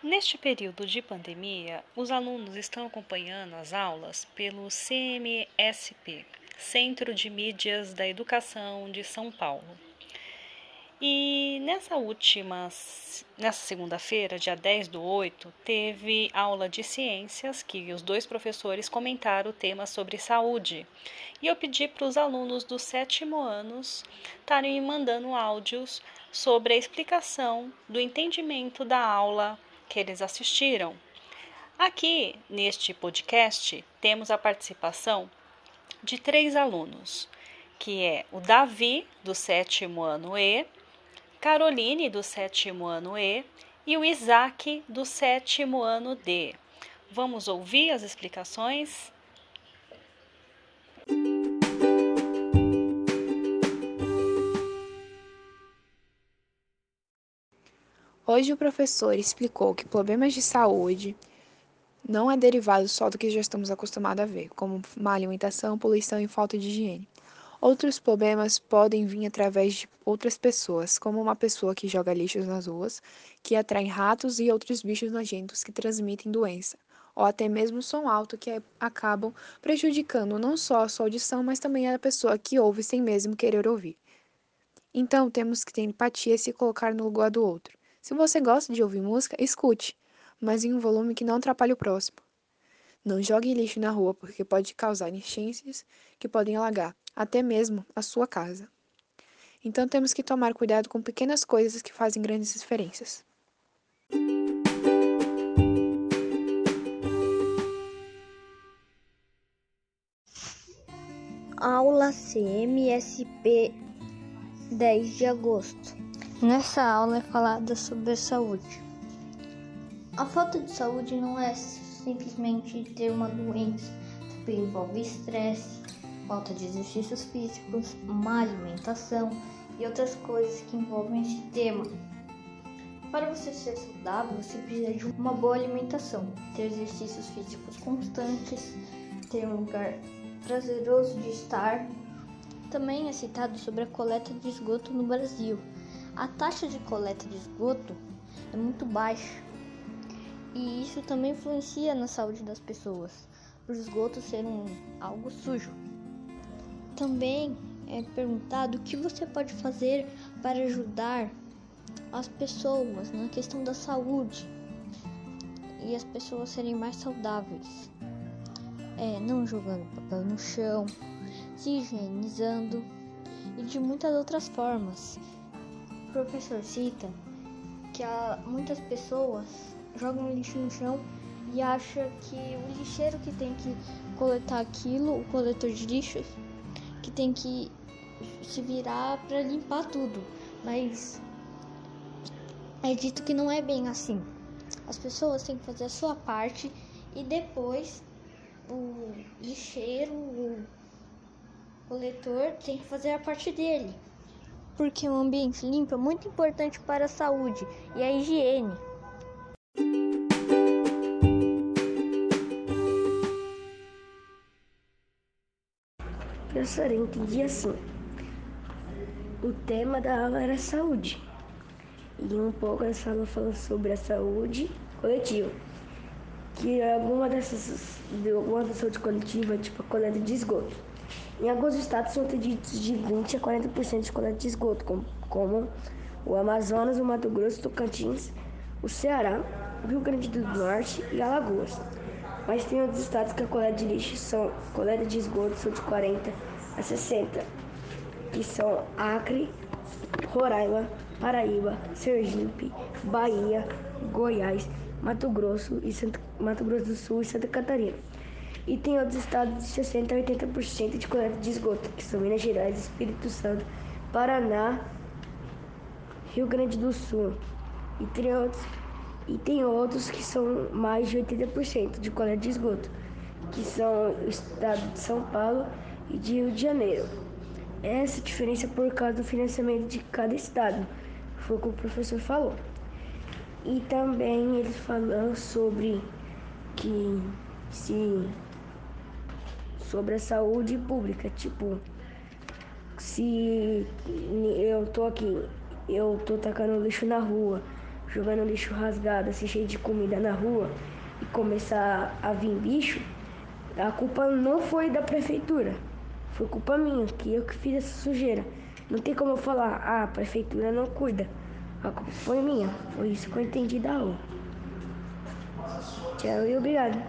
Neste período de pandemia, os alunos estão acompanhando as aulas pelo CMSP, Centro de Mídias da Educação de São Paulo. E nessa última, nessa segunda-feira, dia 10 do 8, teve aula de ciências que os dois professores comentaram o tema sobre saúde. E eu pedi para os alunos do sétimo anos estarem mandando áudios sobre a explicação do entendimento da aula que eles assistiram. Aqui neste podcast temos a participação de três alunos, que é o Davi, do sétimo ano E, Caroline, do sétimo ano E, e o Isaac, do sétimo ano D. Vamos ouvir as explicações? Hoje o professor explicou que problemas de saúde não é derivado só do que já estamos acostumados a ver, como má alimentação, poluição e falta de higiene. Outros problemas podem vir através de outras pessoas, como uma pessoa que joga lixos nas ruas, que atrai ratos e outros bichos nojentos que transmitem doença, ou até mesmo som alto que acabam prejudicando não só a sua audição, mas também a pessoa que ouve sem mesmo querer ouvir. Então, temos que ter empatia e se colocar no lugar do outro. Se você gosta de ouvir música, escute, mas em um volume que não atrapalhe o próximo. Não jogue lixo na rua porque pode causar enchentes que podem alagar até mesmo a sua casa. Então temos que tomar cuidado com pequenas coisas que fazem grandes diferenças. Aula CMSP 10 de agosto. Nessa aula é falada sobre saúde. A falta de saúde não é simplesmente ter uma doença, também envolve estresse, falta de exercícios físicos, má alimentação e outras coisas que envolvem esse tema. Para você ser saudável, você precisa de uma boa alimentação, ter exercícios físicos constantes, ter um lugar prazeroso de estar. Também é citado sobre a coleta de esgoto no Brasil. A taxa de coleta de esgoto é muito baixa e isso também influencia na saúde das pessoas, por esgoto ser um, algo sujo. Também é perguntado o que você pode fazer para ajudar as pessoas na questão da saúde e as pessoas serem mais saudáveis. É, não jogando papel no chão, se higienizando e de muitas outras formas. O professor cita que há muitas pessoas jogam lixo no chão e acha que o lixeiro que tem que coletar aquilo, o coletor de lixos, que tem que se virar para limpar tudo. Mas é dito que não é bem assim. As pessoas têm que fazer a sua parte e depois o lixeiro, o coletor tem que fazer a parte dele. Porque o ambiente limpo é muito importante para a saúde e a higiene. Professora, eu entendi assim. O tema da aula era saúde. E um pouco essa aula falou sobre a saúde coletiva. Que alguma dessas, de alguma da saúde coletiva, tipo a coleta de esgoto. Em alguns estados são atendidos de 20 a 40% de coleta de esgoto, como, como o Amazonas, o Mato Grosso, Tocantins, o Ceará, o Rio Grande do Norte e Alagoas. Mas tem outros estados que a coleta de lixo são coleta de esgoto são de 40 a 60, que são Acre, Roraima, Paraíba, Sergipe, Bahia, Goiás, Mato Grosso e Santa, Mato Grosso do Sul e Santa Catarina. E tem outros estados de 60 a 80% de coleta de esgoto, que são Minas Gerais, Espírito Santo, Paraná, Rio Grande do Sul. E tem outros e tem outros que são mais de 80% de coleta de esgoto, que são o estado de São Paulo e de Rio de Janeiro. Essa diferença é por causa do financiamento de cada estado, foi o que o professor falou. E também ele falou sobre que se sobre a saúde pública, tipo, se eu tô aqui, eu tô tacando lixo na rua, jogando lixo rasgado, assim, cheio de comida na rua e começar a vir bicho, a culpa não foi da prefeitura. Foi culpa minha, que eu que fiz essa sujeira. Não tem como eu falar, ah, a prefeitura não cuida. A culpa foi minha. Foi isso que eu entendi da aula. Tchau e obrigado.